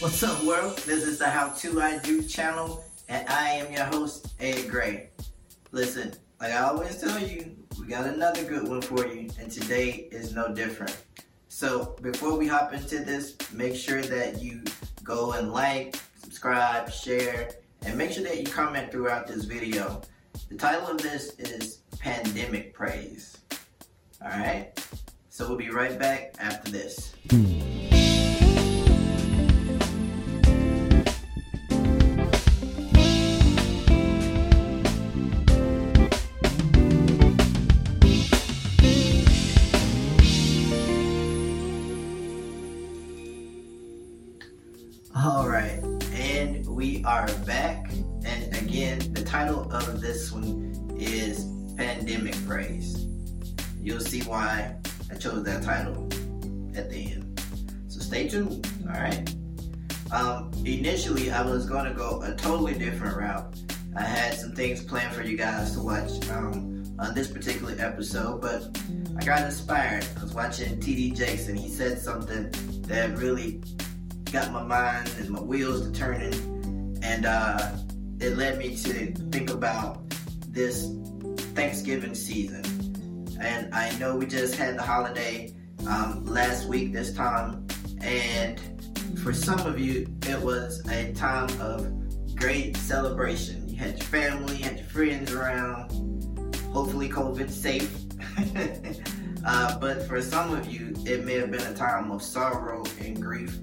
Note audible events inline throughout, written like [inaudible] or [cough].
What's up, world? This is the How To I Do channel, and I am your host, Ed Gray. Listen, like I always tell you, we got another good one for you, and today is no different. So, before we hop into this, make sure that you go and like, subscribe, share, and make sure that you comment throughout this video. The title of this is Pandemic Praise. Alright? So, we'll be right back after this. Hmm. Are back. And again, the title of this one is Pandemic Praise. You'll see why I chose that title at the end. So stay tuned, all right? Um, initially, I was going to go a totally different route. I had some things planned for you guys to watch um, on this particular episode, but I got inspired. I was watching TD Jakes, and he said something that really got my mind and my wheels to turning, and uh, it led me to think about this Thanksgiving season. And I know we just had the holiday um, last week this time, and for some of you, it was a time of great celebration. You had your family, you had your friends around. Hopefully, COVID safe. [laughs] uh, but for some of you, it may have been a time of sorrow and grief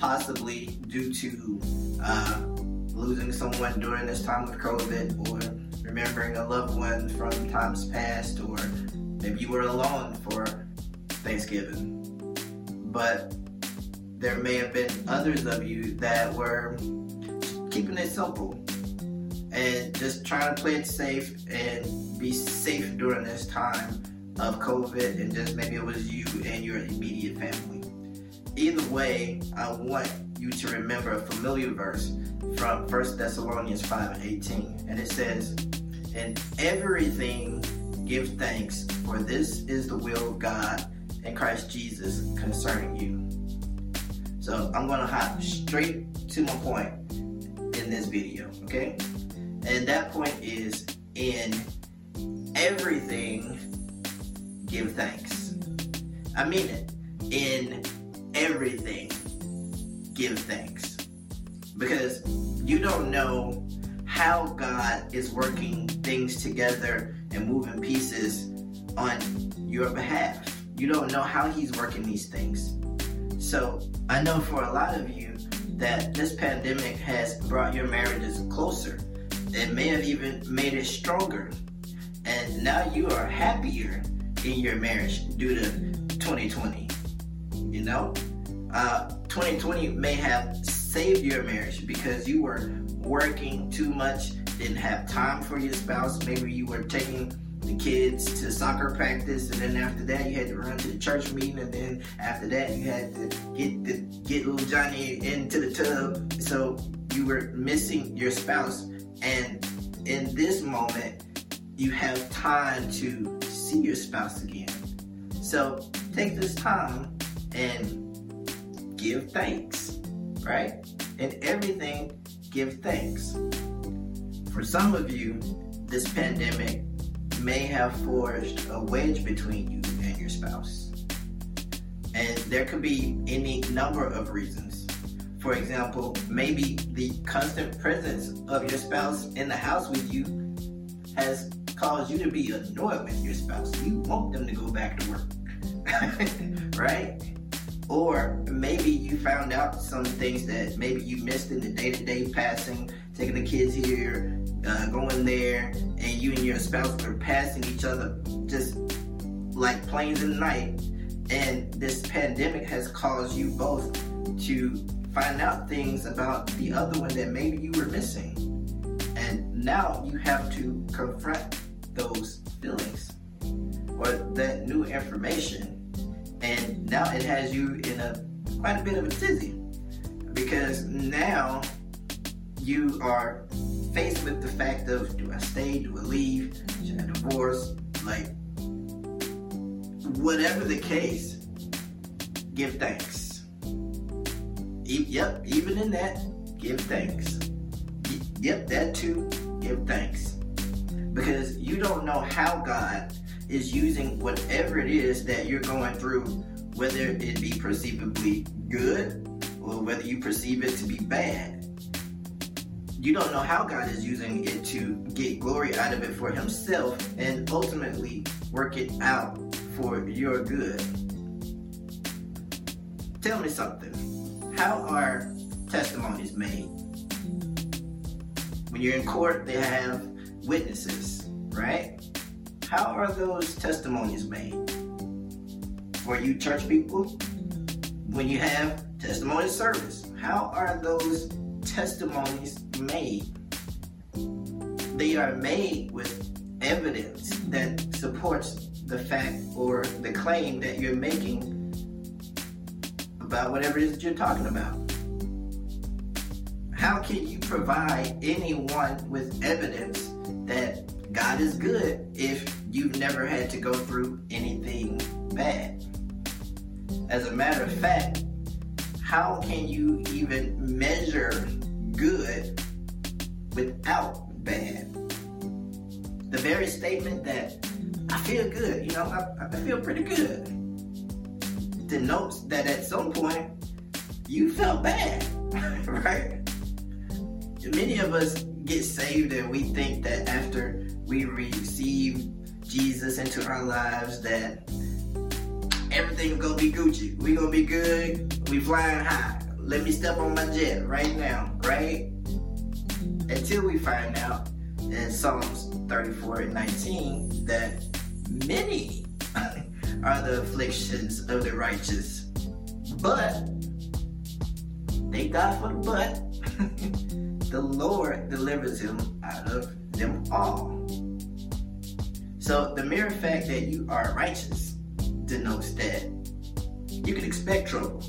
possibly due to uh, losing someone during this time of COVID or remembering a loved one from times past, or maybe you were alone for Thanksgiving. But there may have been others of you that were keeping it simple and just trying to play it safe and be safe during this time of COVID, and just maybe it was you and your immediate family. Either way, I want you to remember a familiar verse from 1 Thessalonians 5 and 18. And it says, In everything give thanks, for this is the will of God and Christ Jesus concerning you. So I'm going to hop straight to my point in this video, okay? And that point is in everything give thanks. I mean it. In everything, give thanks. Because you don't know how God is working things together and moving pieces on your behalf. You don't know how He's working these things. So I know for a lot of you that this pandemic has brought your marriages closer. It may have even made it stronger. And now you are happier in your marriage due to 2020 you know? Uh, 2020 may have saved your marriage because you were working too much, didn't have time for your spouse. Maybe you were taking the kids to soccer practice, and then after that you had to run to the church meeting, and then after that you had to get the, get little Johnny into the tub. So you were missing your spouse, and in this moment you have time to see your spouse again. So take this time and give thanks, right? In everything, give thanks. For some of you, this pandemic may have forged a wedge between you and your spouse. And there could be any number of reasons. For example, maybe the constant presence of your spouse in the house with you has caused you to be annoyed with your spouse. You want them to go back to work, [laughs] right? Or maybe you found out some things that maybe you missed in the day to day passing, taking the kids here, uh, going there, and you and your spouse were passing each other just like planes in the night. And this pandemic has caused you both to find out things about the other one that maybe you were missing. And now you have to confront those feelings or that new information and now it has you in a quite a bit of a tizzy because now you are faced with the fact of do I stay, do I leave, should I divorce, like whatever the case, give thanks. e- yep, even in that, give thanks. Y- yep, that too, give thanks. Because you don't know how God is using whatever it is that you're going through, whether it be perceivably good or whether you perceive it to be bad. You don't know how God is using it to get glory out of it for Himself and ultimately work it out for your good. Tell me something. How are testimonies made? When you're in court, they have witnesses, right? How are those testimonies made? For you church people, mm-hmm. when you have testimony service, how are those testimonies made? They are made with evidence mm-hmm. that supports the fact or the claim that you're making about whatever it is that you're talking about. How can you provide anyone with evidence that God is good if you've never had to go through anything bad? As a matter of fact, how can you even measure good without bad? The very statement that I feel good, you know, I, I feel pretty good, denotes that at some point you felt bad, [laughs] right? Many of us get saved and we think that after we receive Jesus into our lives that everything's gonna be Gucci. We gonna be good. We flying high. Let me step on my jet right now, right? Until we find out in Psalms 34 and 19 that many [laughs] are the afflictions of the righteous, but thank God for the but. [laughs] the Lord delivers him out of them all. So the mere fact that you are righteous denotes that you can expect trouble.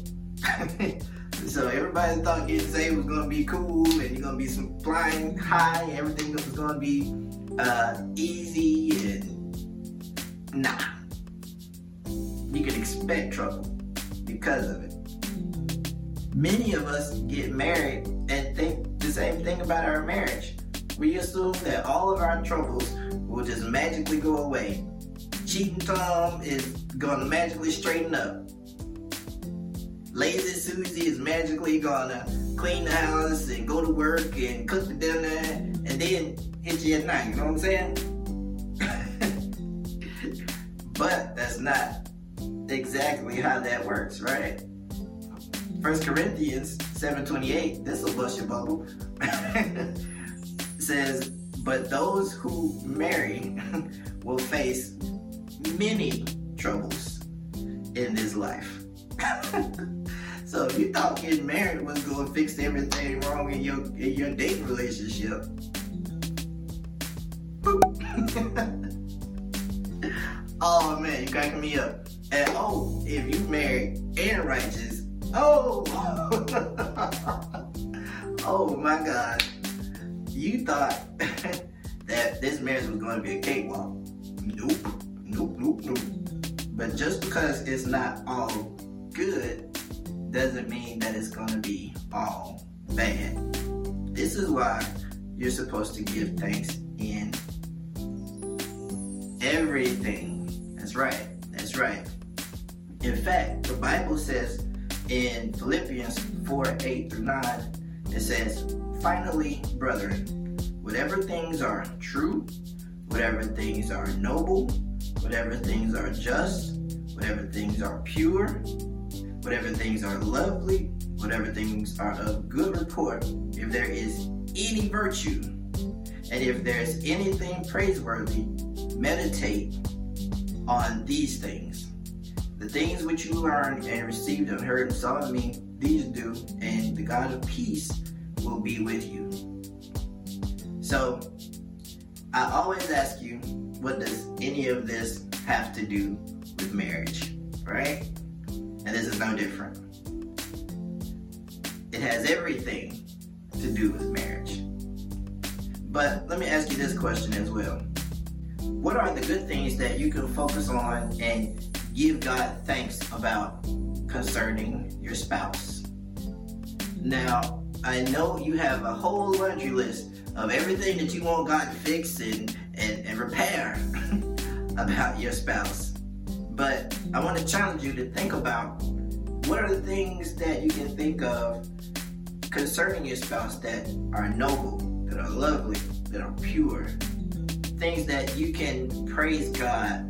[laughs] so everybody thought getting saved was gonna be cool and you're gonna be some flying high, everything was gonna be uh, easy and nah. You can expect trouble because of it. Many of us get married and think the same thing about our marriage. We assume that all of our troubles will just magically go away. Cheating Tom is gonna magically straighten up. Lazy Susie is magically gonna clean the house and go to work and cook the dinner and then hit you at night. You know what I'm saying? [laughs] but that's not exactly how that works, right? First Corinthians 7:28, this will bust your bubble. [laughs] says, but those who marry [laughs] will face many troubles in this life. [laughs] so if you thought getting married was going to fix everything wrong in your in your dating relationship, [laughs] oh man, you cracking me up. And oh, if you married and righteous, oh, oh my God, you thought [laughs] that this marriage was going to be a cakewalk. Nope, nope, nope, nope. But just because it's not all good doesn't mean that it's going to be all bad. This is why you're supposed to give thanks in everything. That's right. That's right. In fact, the Bible says in Philippians 4 8 through 9, it says, Finally, brethren, whatever things are true, whatever things are noble, whatever things are just, whatever things are pure, whatever things are lovely, whatever things are of good report, if there is any virtue, and if there's anything praiseworthy, meditate on these things. The things which you learned and received and heard and saw in me, these do, and the God of peace will be with you. So, I always ask you, what does any of this have to do with marriage, right? And this is no different. It has everything to do with marriage. But let me ask you this question as well. What are the good things that you can focus on and give God thanks about concerning your spouse? Now, I know you have a whole laundry list of everything that you want God to fix and, and, and repair [laughs] about your spouse. But I want to challenge you to think about what are the things that you can think of concerning your spouse that are noble, that are lovely, that are pure. Things that you can praise God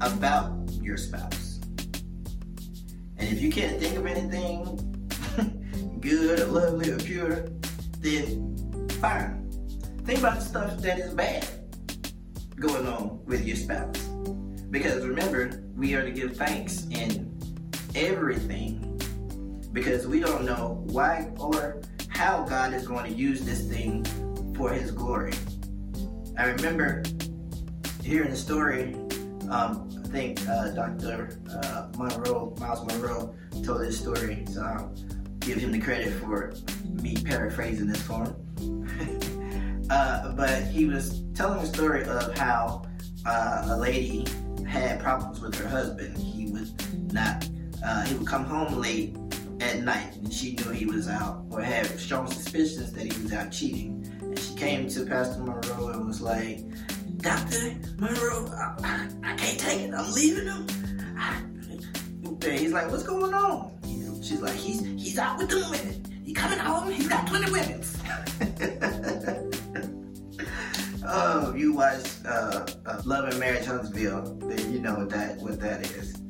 about your spouse. And if you can't think of anything good or lovely or pure, then fine. Think about the stuff that is bad going on with your spouse. Because remember, we are to give thanks in everything because we don't know why or how God is going to use this thing for His glory. I remember hearing the story. Um, I think uh, Dr. Uh, Munroe, Myles Munroe, told this story, so give him the credit for me paraphrasing this for him. [laughs] uh, but he was telling the story of how uh, a lady had problems with her husband. He would not, uh, he would come home late at night and she knew he was out or had strong suspicions that he was out cheating. And she came to Pastor Munroe and was like, Dr. Munroe, I, I, I can't take it. I'm leaving him. [laughs] I, he's like, what's going on? She's like, he's he's out with the women. He coming home, he's got 20 women. [laughs] oh, you watched uh, uh, Love and Marriage Huntsville, then you know what that what that is.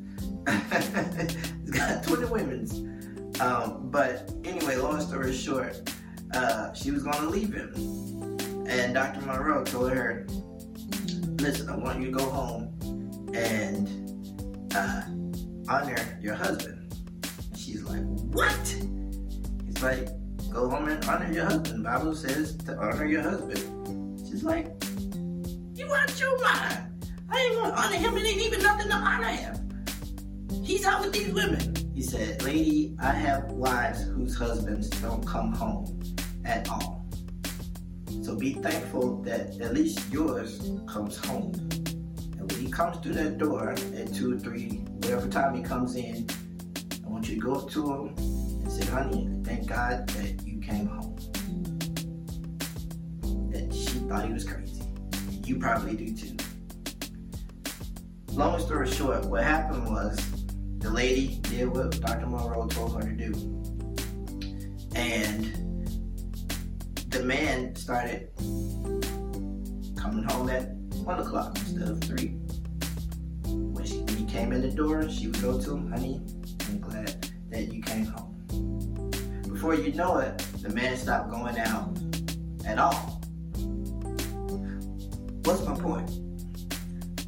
[laughs] he's got 20 women. Um, but anyway, long story short, uh, she was to leave him. And Dr. Munroe told her, listen, I want you to go home and uh, honor your husband. She's like, what? He's like, go home and honor your husband. Bible says to honor your husband. She's like, you want your mind. I ain't gonna honor him. It ain't even nothing to honor him. He's out with these women. He said, Lady, I have wives whose husbands don't come home at all. So be thankful that at least yours comes home. And when he comes through that door at two or three, whatever time he comes in, want you to go to him and say, honey, thank God that you came home. That she thought he was crazy. You probably do too. Long story short, what happened was the lady did what Dr. Munroe told her to do. And the man started coming home at one o'clock instead of three. When, she, when he came in the door, she would go to him, honey, I'm glad that you came home. Before you know it, the man stopped going out at all. What's my point?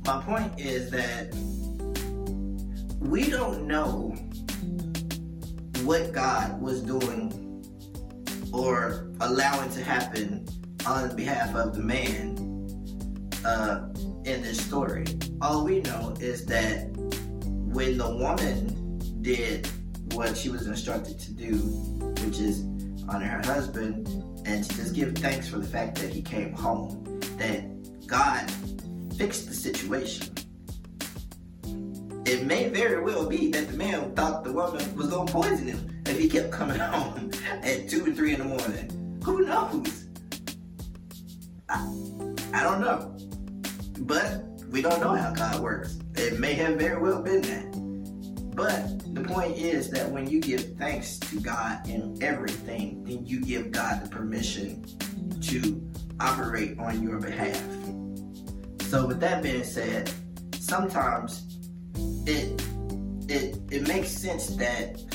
My point is that we don't know what God was doing or allowing to happen on behalf of the man uh, in this story. All we know is that when the woman did what she was instructed to do, which is honor her husband and to just give thanks for the fact that he came home, that God fixed the situation it may very well be that the man thought the woman was gonna poison him if he kept coming [laughs] home at two or three in the morning. Who knows? I, I don't know. But we don't know how God works. It may have very well been that. But the point is that when you give thanks to God in everything, then you give God the permission to operate on your behalf. So, with that being said, sometimes it it it makes sense that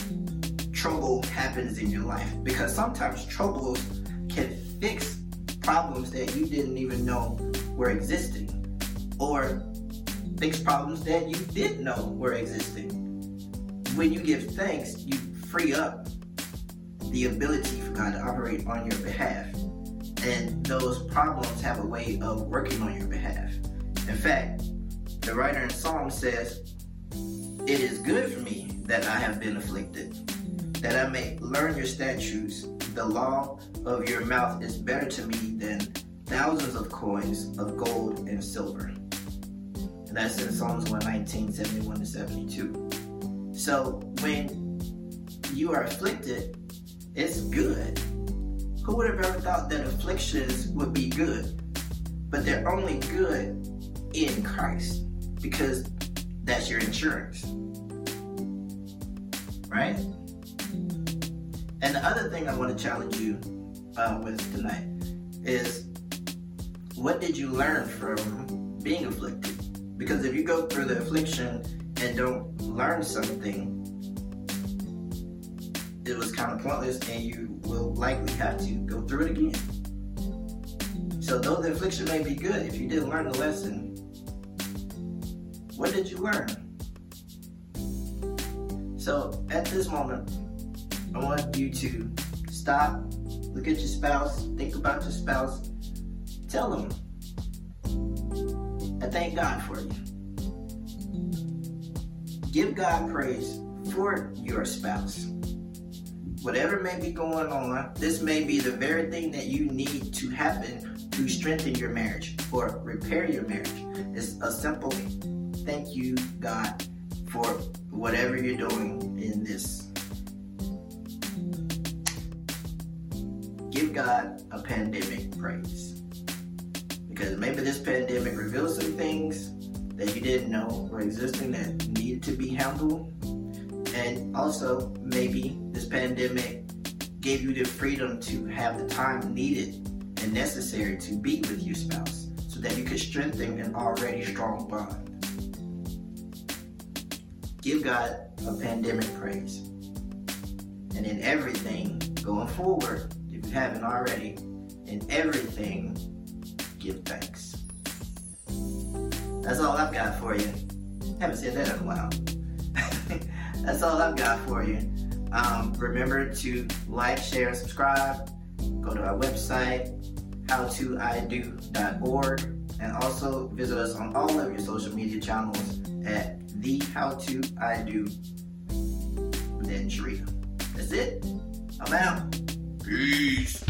trouble happens in your life because sometimes troubles can fix problems that you didn't even know were existing or fix problems that you did know were existing. When you give thanks, you free up the ability for God to operate on your behalf. And those problems have a way of working on your behalf. In fact, the writer in Psalm says, it is good for me that I have been afflicted, that I may learn your statutes. The law of your mouth is better to me than thousands of coins of gold and silver. And that's in Psalms 119, 71 to 72. So when you are afflicted, It's good. Who would have ever thought that afflictions would be good? But they're only good in Christ because that's your insurance. Right? And the other thing I want to challenge you uh, with tonight is what did you learn from being afflicted? Because if you go through the affliction and don't learn something, it was kind of pointless and you will likely have to go through it again. So though the affliction may be good, if you didn't learn the lesson, what did you learn? So at this moment, I want you to stop, look at your spouse, think about your spouse, tell them, I thank God for you. Give God praise for your spouse. Whatever may be going on, this may be the very thing that you need to happen to strengthen your marriage or repair your marriage. It's a simple thank you, God, for whatever you're doing in this. Give God a pandemic praise. Because maybe this pandemic reveals some things that you didn't know were existing that needed to be handled and also, maybe this pandemic gave you the freedom to have the time needed and necessary to be with your spouse so that you could strengthen an already strong bond. Give God a pandemic praise. And in everything going forward, if you haven't already, in everything, give thanks. That's all I've got for you. Haven't said that in a while. [laughs] That's all I've got for you. Um, remember to like, share, subscribe. Go to our website, howtoido.org, and also visit us on all of your social media channels at the How To I Do. Then. That's it. I'm out. Peace.